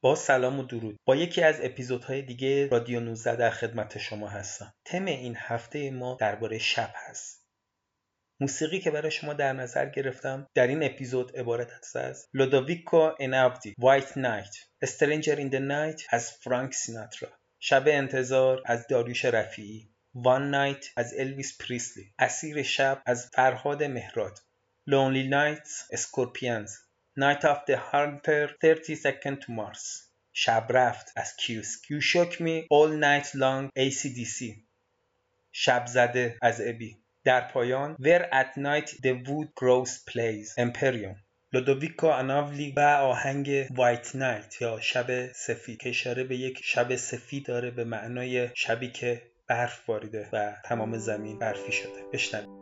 با سلام و درود. با یکی از اپیزودهای دیگه رادیو 19 در خدمت شما هستم. تم این هفته ما درباره شب هست. موسیقی که برای شما در نظر گرفتم در این اپیزود عبارت است از لودویکو ایناودی White Night. Strangers in the Night از فرانک سیناترا. شب انتظار از داریوش رفیعی. One Night از الویس پریسلی. اسیر شب از فرهاد مهراد. Lonely Nights اسکورپیانز. Night of the Hunter 30 Second to Mars. شب رفت از کیوسک You Shook Me All Night Long ACDC شب زده از ابی. در پایان Where at Night the Wood Grows Plays. Imperium لودویکو اناولی و آهنگ وایت نایت یا شب سفید. که اشاره به یک شب سفید داره به معنای شبی که برف باریده و تمام زمین برفی شده. بشنوید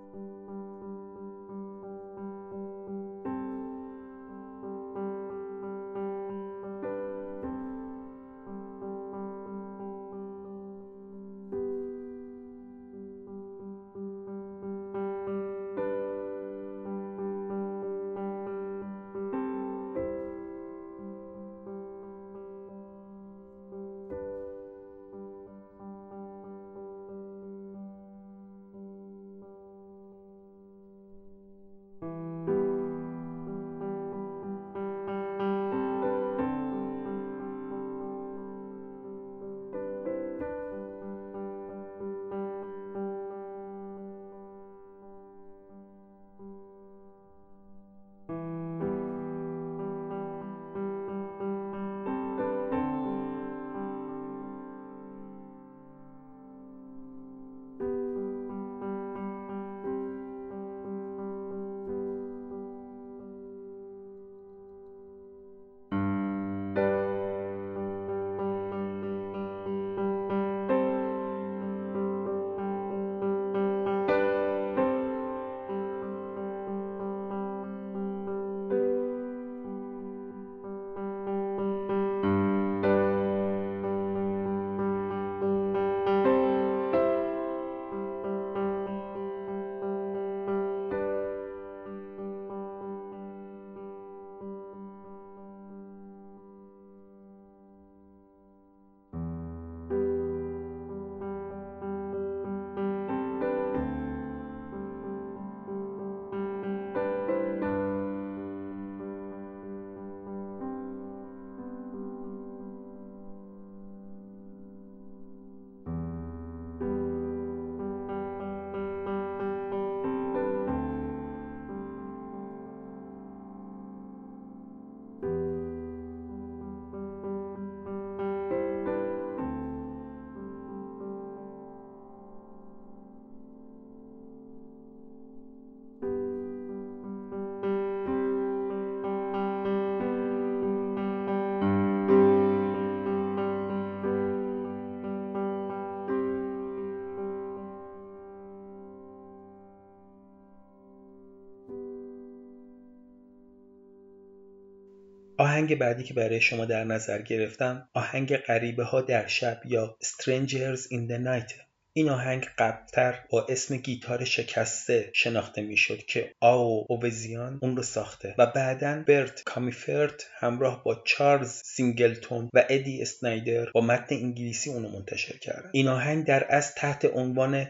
آهنگ بعدی که برای شما در نظر گرفتم آهنگ غریبه ها در شب یا Strangers in the Night. این آهنگ قبلتر با اسم گیتار شکسته شناخته می‌شد که آوو اووزیان اون رو ساخته و بعدا برت کمپفرت همراه با چارلز سینگلتون و ادی اسنایدر با متن انگلیسی اونو منتشر کردن. این آهنگ در از تحت عنوان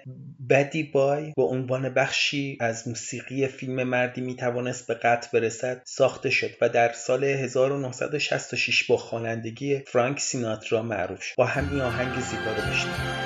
Beddy Bye با عنوان بخشی از موسیقی فیلم مردی می‌توانست به قتل برسد ساخته شد و در سال 1966 با خوانندگی فرانک سیناترا معروف شد. با هم این آهنگ زیبا رو بشنوید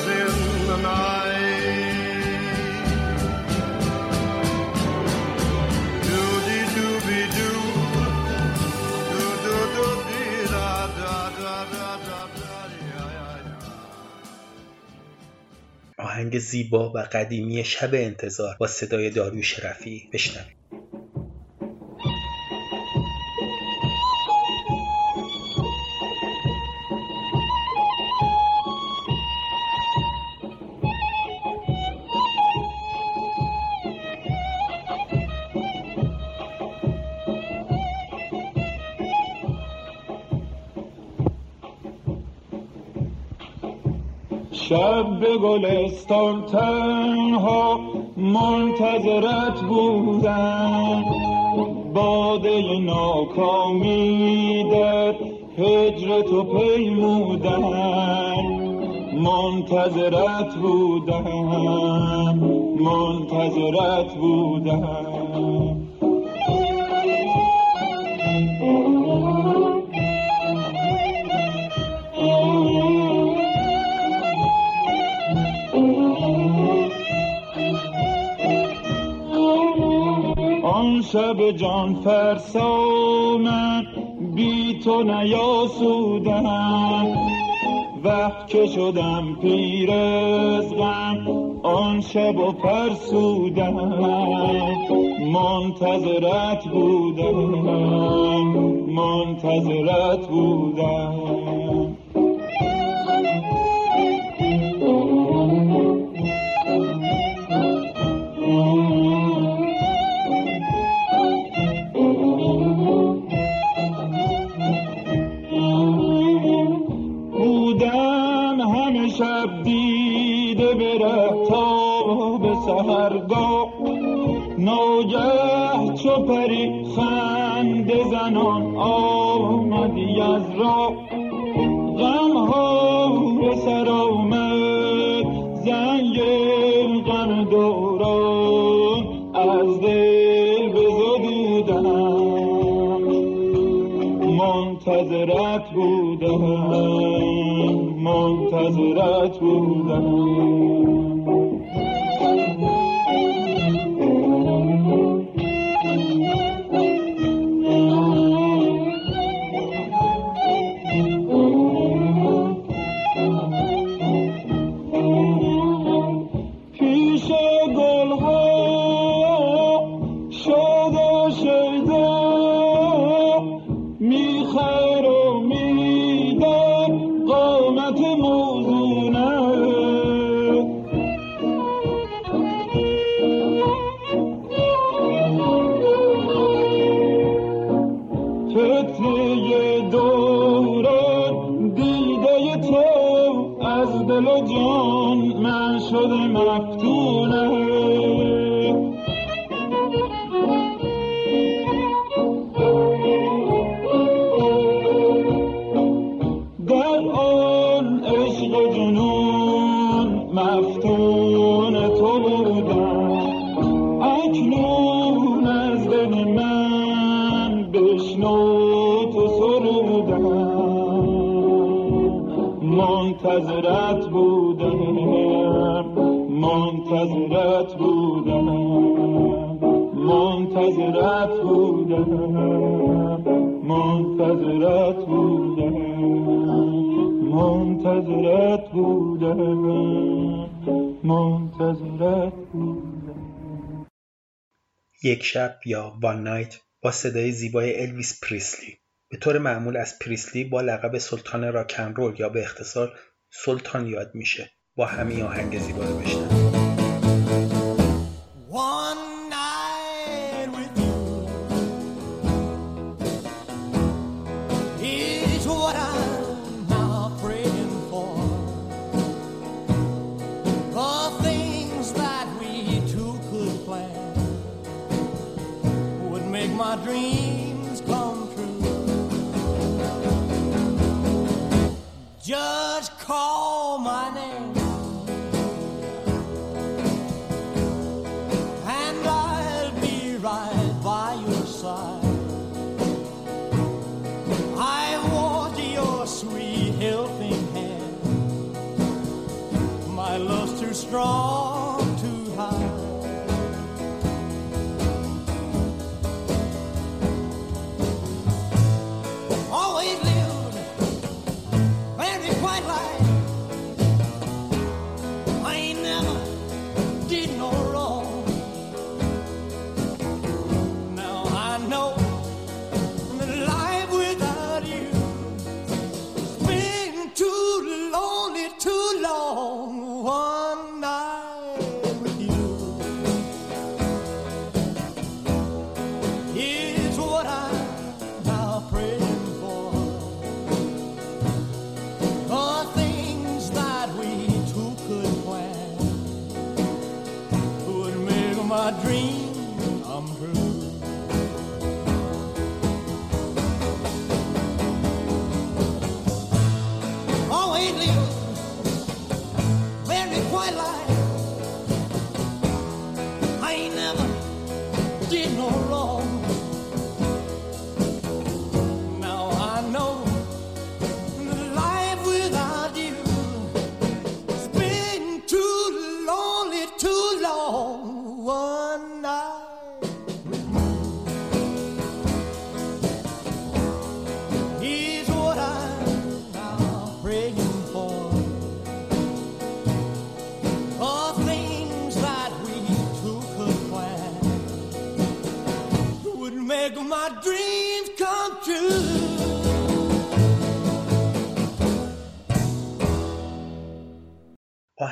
آهنگ زیبا و قدیمی شب انتظار با صدای داریوش رفیعی بشنوید. شب به گلستان تنها منتظرت بودم. باده ناکامی در هجر تو پیمودم. منتظرت بودم منتظرت بودم. شب جان فرسا من بی تو نیاسودم. وقت که شدم پیر از غم آن شب و فرسودم. منتظرت بودم منتظرت بودم. منتظرت یک شب یا One Night با صدای زیبای الویس پریسلی. به طور معمول از پریسلی با لقب سلطان راک‌ن‌رول یا به اختصار سلطان یاد میشه. با هم این آهنگ زیبا رو بشنوید strong.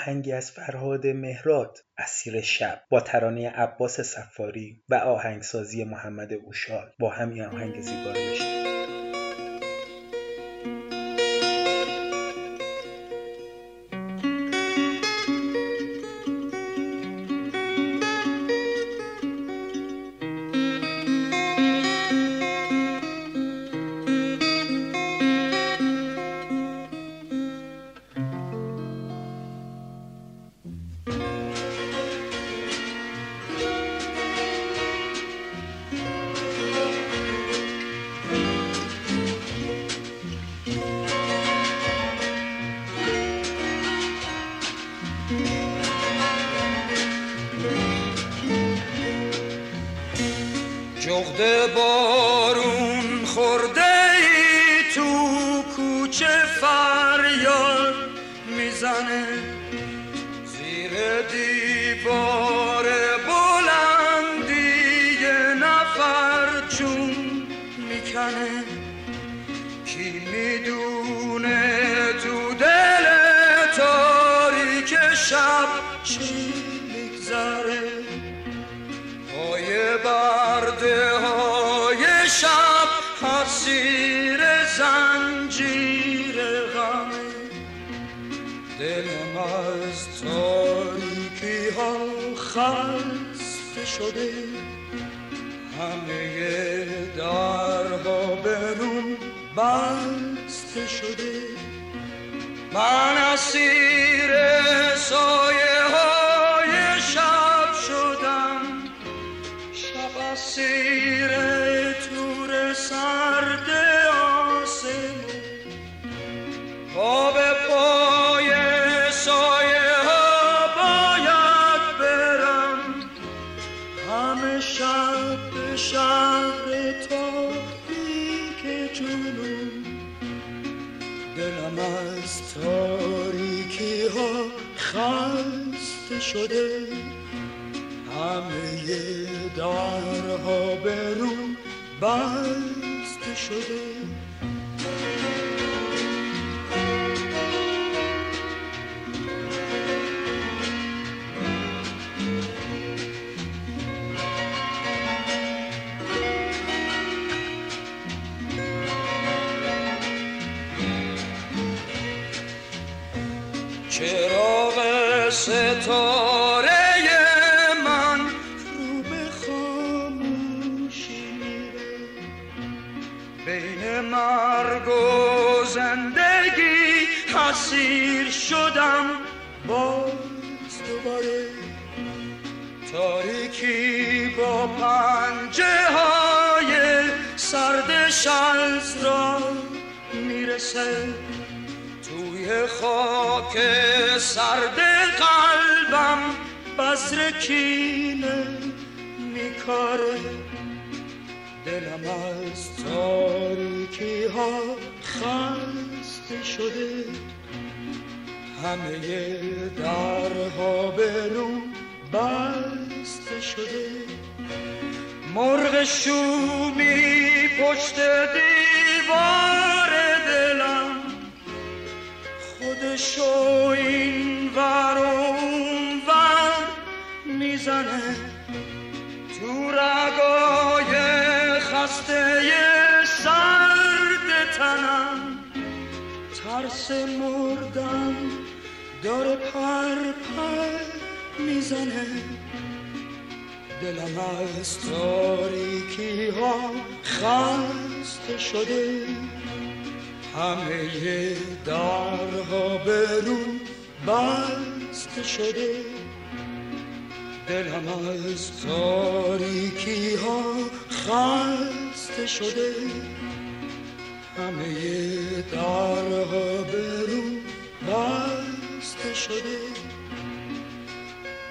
آهنگی از فرهاد مهرات، اسیر شب با ترانه عباس سفاری و آهنگسازی محمد اوشال با هم این آهنگ زیبا رو بشنویم. Barn, I'll. می‌رسه توی خاک سرد قلبم بذر کینه میکاره. دلم از تاریکی ها خسته شده. همه درها به رو بسته شده. مرغ شومی پشت دیوار دلم خودشو این ور اون ور می‌زنه تو رگای خسته سرد تنم. ترس مردن داره پر پر می‌زنه. دلم از تاریکی ها خسته شده. همه درها به رو بسته شده. دلم از تاریکی ها خسته شده. همه درها به رو بسته شده.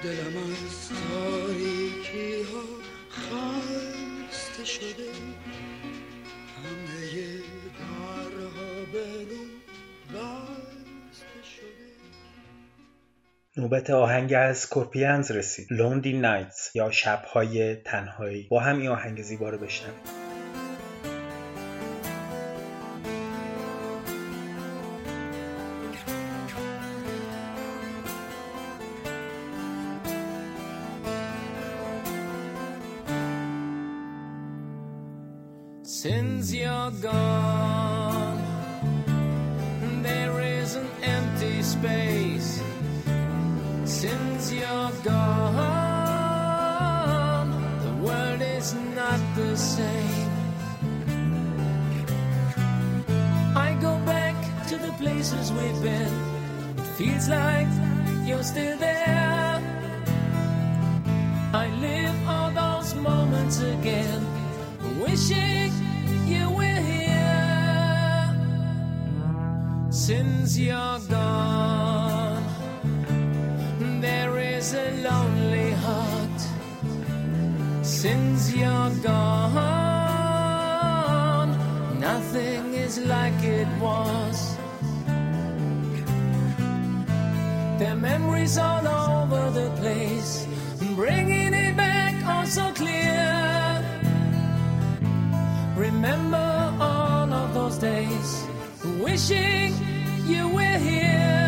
دلم از تاریکی ها خسته شده. نوبت آهنگ از سکورپیانز رسید. لوندی نایتس یا شبهای تنهایی. با هم این آهنگ زیبا رو بشنویم. Wishing you were here.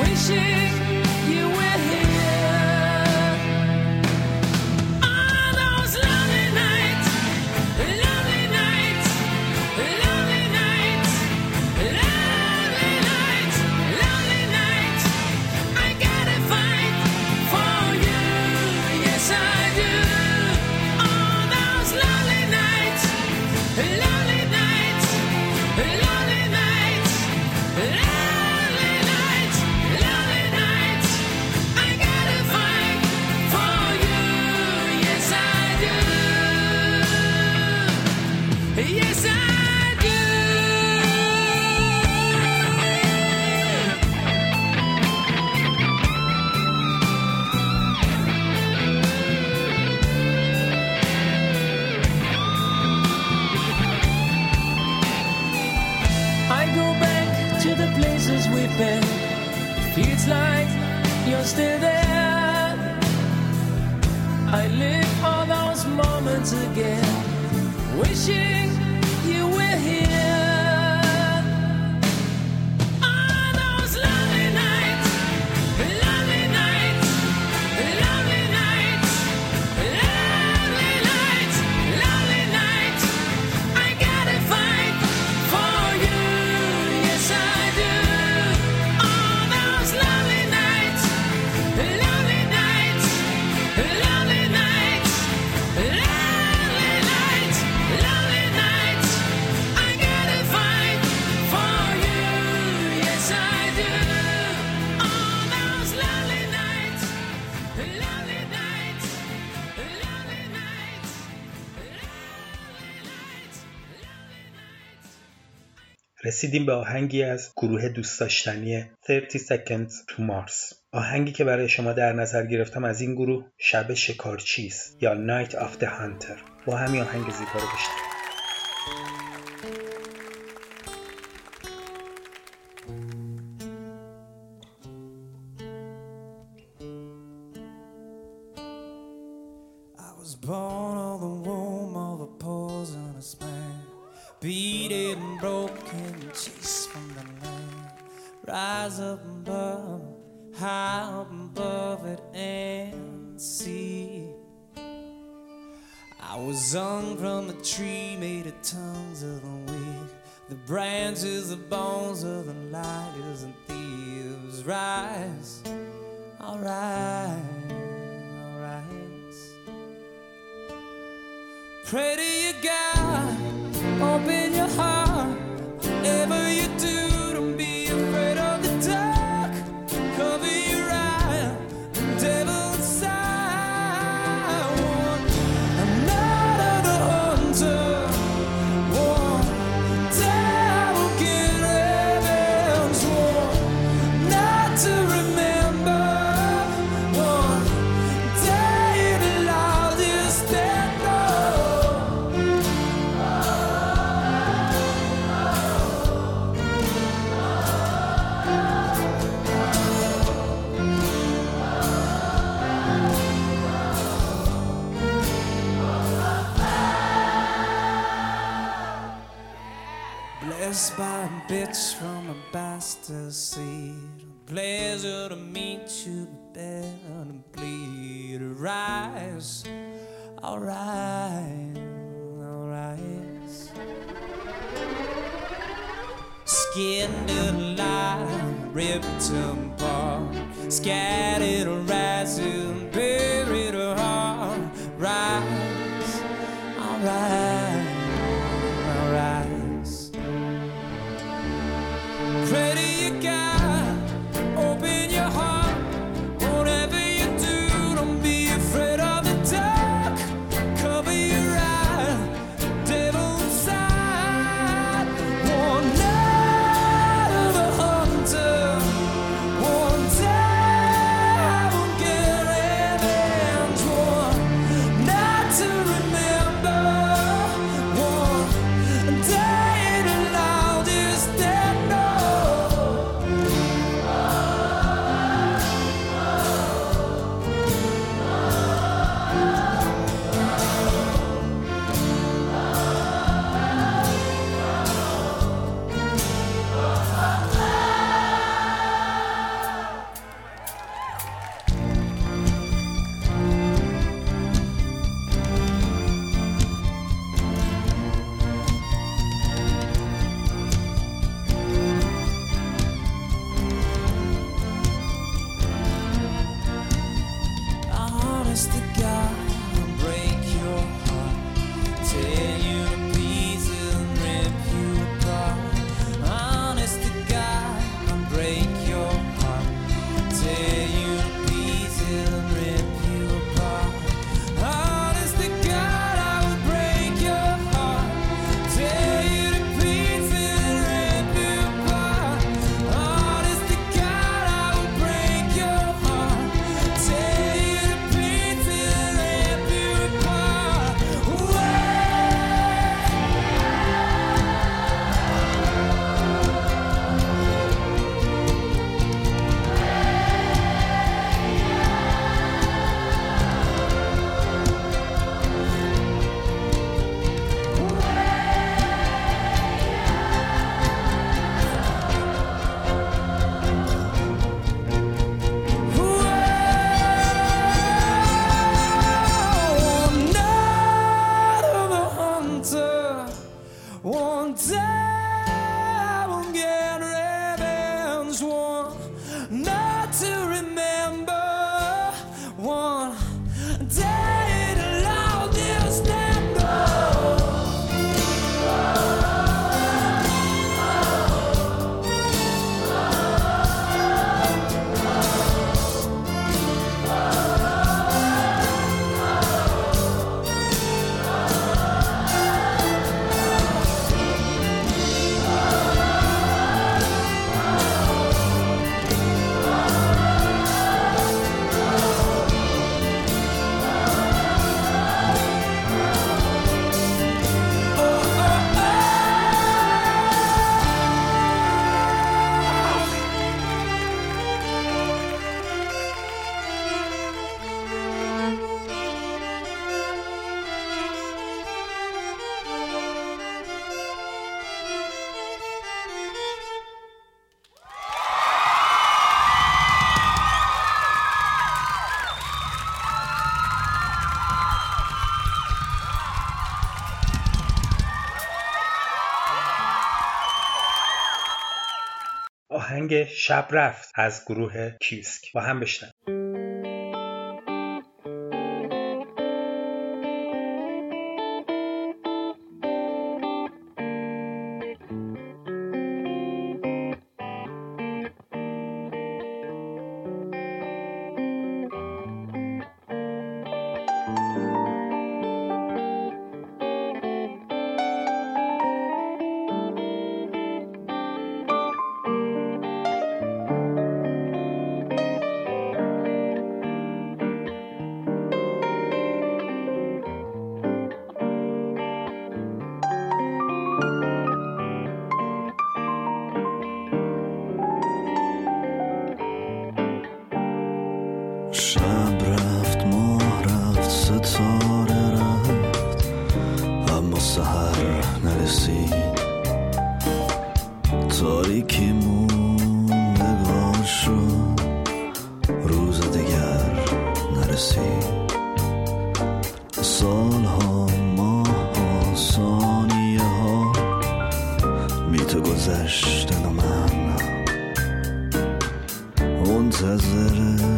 wishing you رسیدیم به آهنگی از گروه دوست داشتنی 30 Seconds to Mars. آهنگی که برای شما در نظر گرفتم از این گروه شب شکارچیست یا Night of the Hunter. با همین آهنگ زیبا رو بشنوید. sung from a tree made of tongues of the wind. The branches, the bones of the liars and thieves rise. All right, all right. Pray to your God, open your heart, whatever you do. alright, alright. Skinned alive, ripped apart, scattered, rising, buried heart, right. آهنگ شب رفت از گروه کیسک. با هم بشنویم. zeste na mano, un zazere.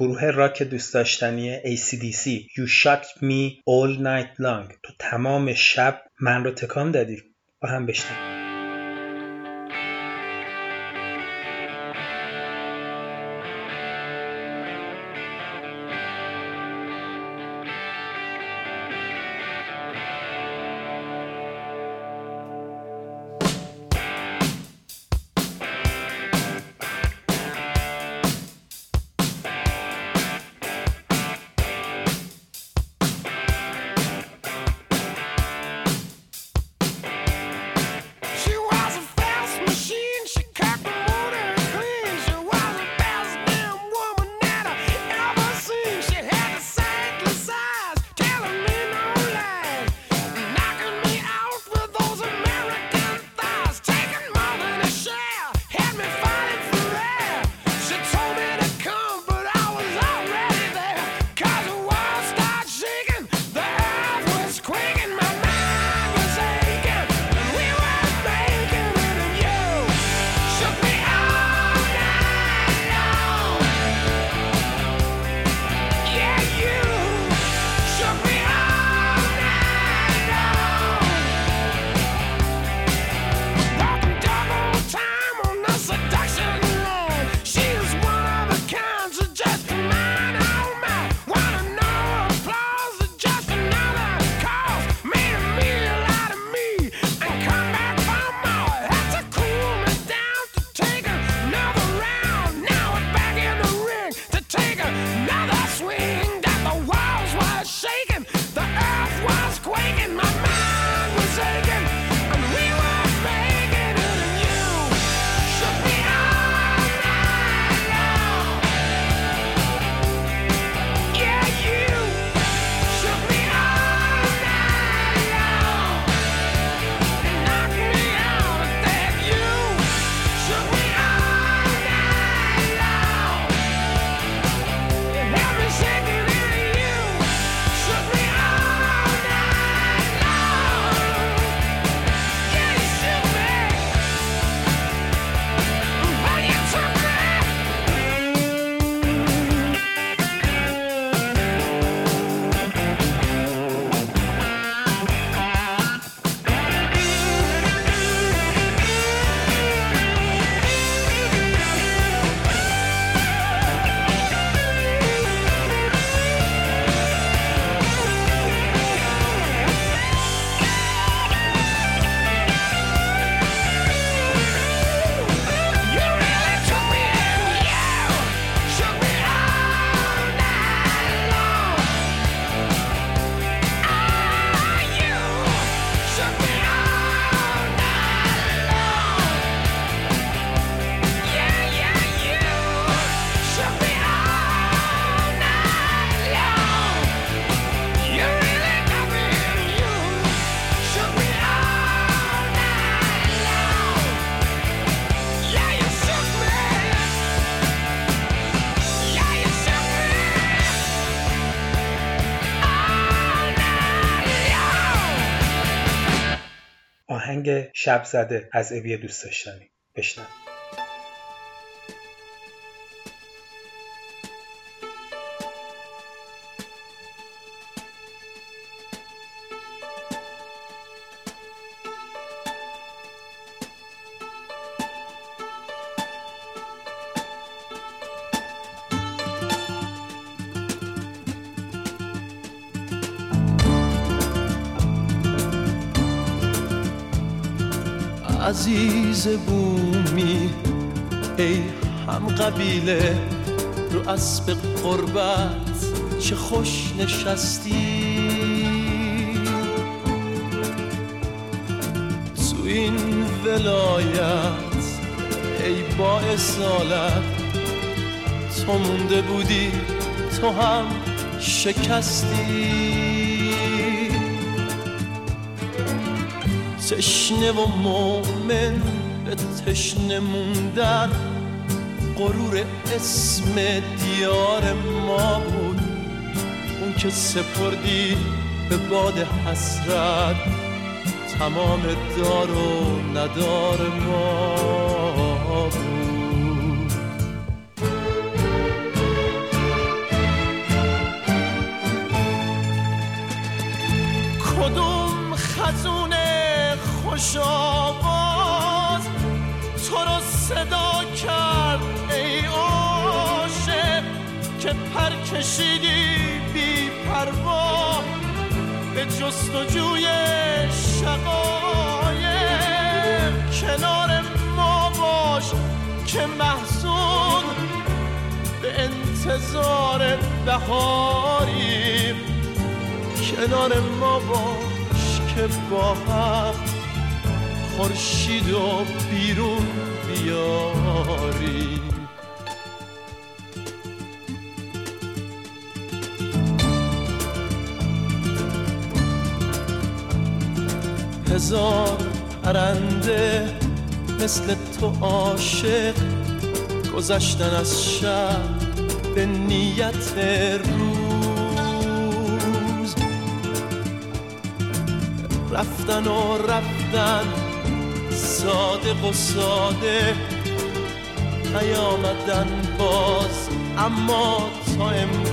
گروه راک دوست داشتنی ACDC You Shocked Me All Night Long. تو تمام شب من رو تکان دادی. با هم بشنیم شب زده از اوی دوست داشتنی. بشنویم عزیز بومی ای هم قبیله رو اسب قربت چه خوش نشستی. تو این ولایت ای با اصالت تو مونده بودی تو هم شکستی. تشنه و مؤمن به تشنه موندن غرور اسم دیار ما بود. اون که سپردی به باد حسرت تمام دار و ندار ما. خوش آواز تو رو صدا کرد ای عاشق که پر کشیدی بی پروا. به جستجوی شقایق کنار ما باش که محزون به انتظار بهاریم. کنار ما باش که با هم خورشید و بیرون بیاریم هزار پرنده مثل تو عاشق گذشتن از شب به نیت روز. رفتن و رفتن صادق و ساده نیامدن باز اما تا امروز.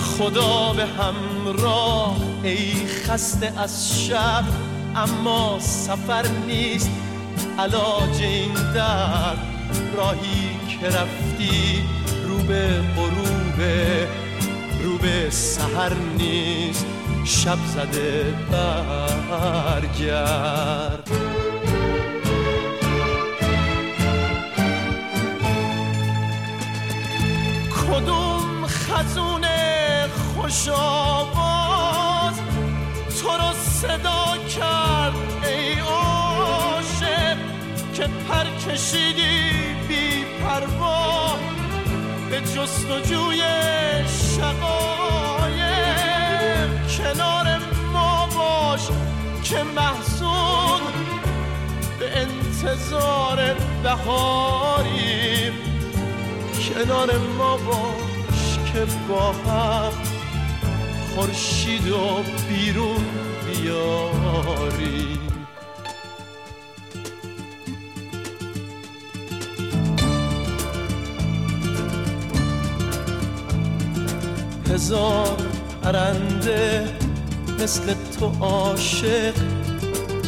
خدا به همراه ای خسته از شب اما سفر نیست. علاج این درد راهی که رفتی رو به غروبه رو به سهر نیست. شب زده برگرد. کدوم خزونه خوش آواز تو رو صدا کرد ای عاشق که پر کشیدی بی پروا به جستجوی شقایق کنار ما باش که محزون به انتظار بهاریم. کنار ما باش که با هم خورشید و بیرون بیاریم. هزار پرنده مثل تو عاشق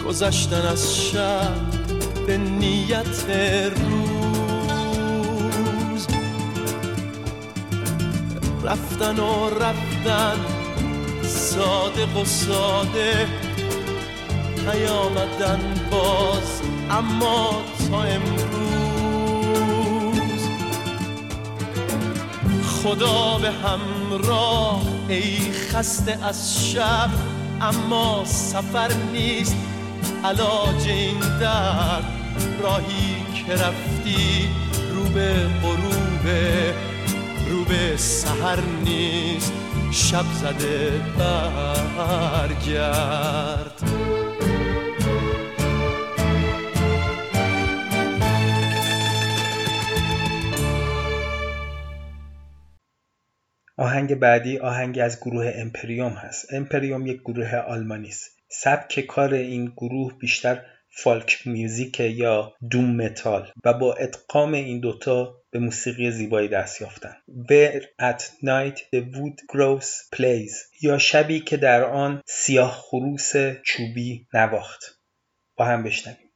گذشتن از شب به نیت روز. رفتن و رفتن صادق و ساده نیامدن باز اما تا امروز. خدا به همراه ای خسته از شب اما سفر نیست. علاج این درد راهی که رفتی رو به غروبه رو به سهر نیست. شب زده برگرد. آهنگ بعدی آهنگ از گروه امپریوم هست. امپریوم یک گروه آلمانی است. سبک کار این گروه بیشتر فالک میوزیک یا دوم متال و با ادغام این دوتا به موسیقی زیبایی دست یافتن. Where at night the wood grows plays یا شبی که در آن سیاه خروس چوبی نواخت. با هم بشنویم.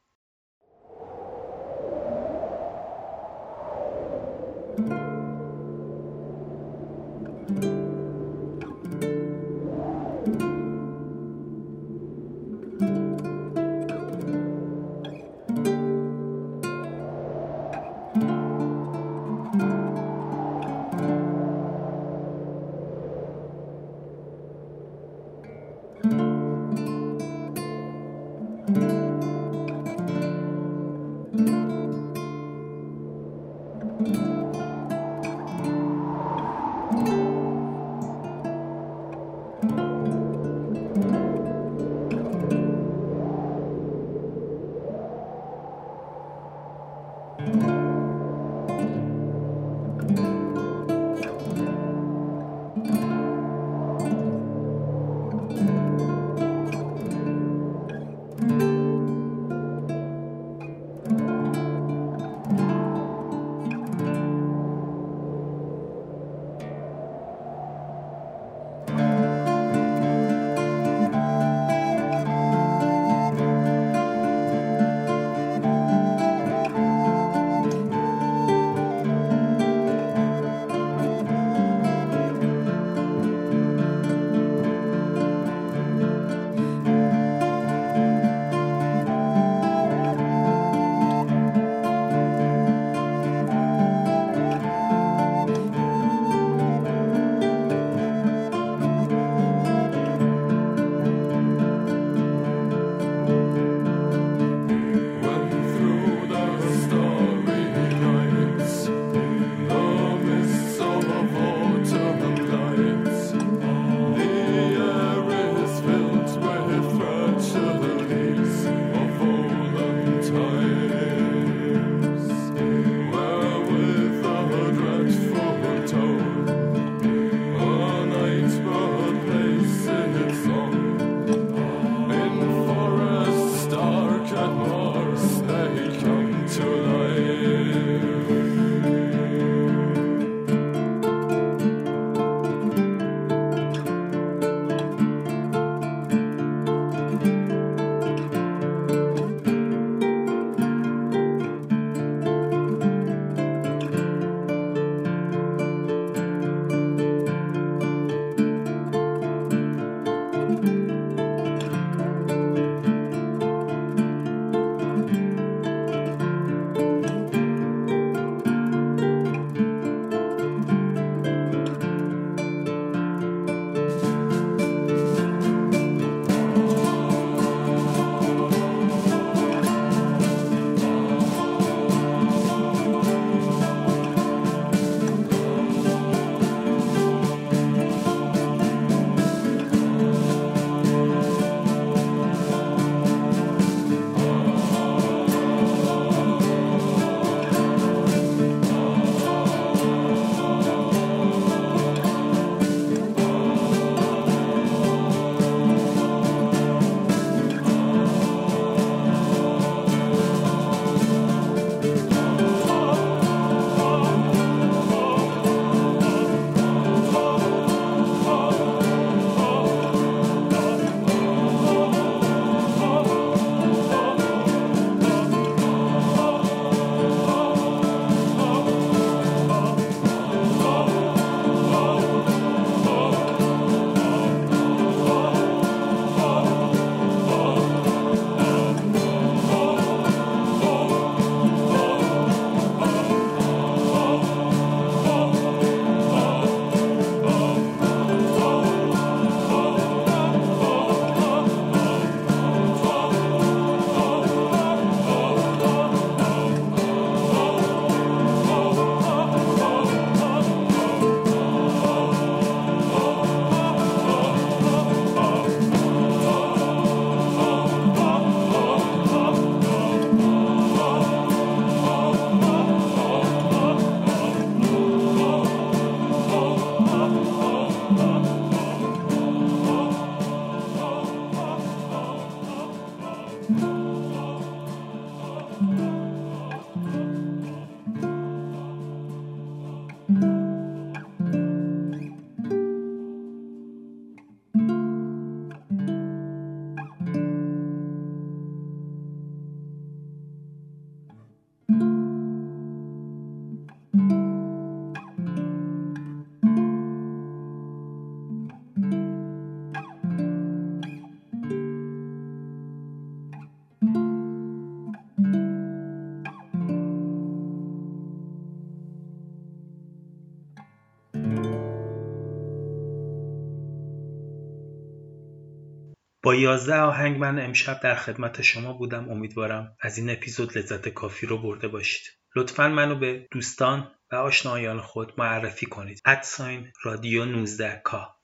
با 11 آهنگ من امشب در خدمت شما بودم. امیدوارم از این اپیزود لذت کافی رو برده باشید. لطفا منو به دوستان و آشنایان خود معرفی کنید. ادساین رادیو 19 کا.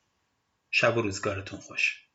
شب و روزگارتون خوش.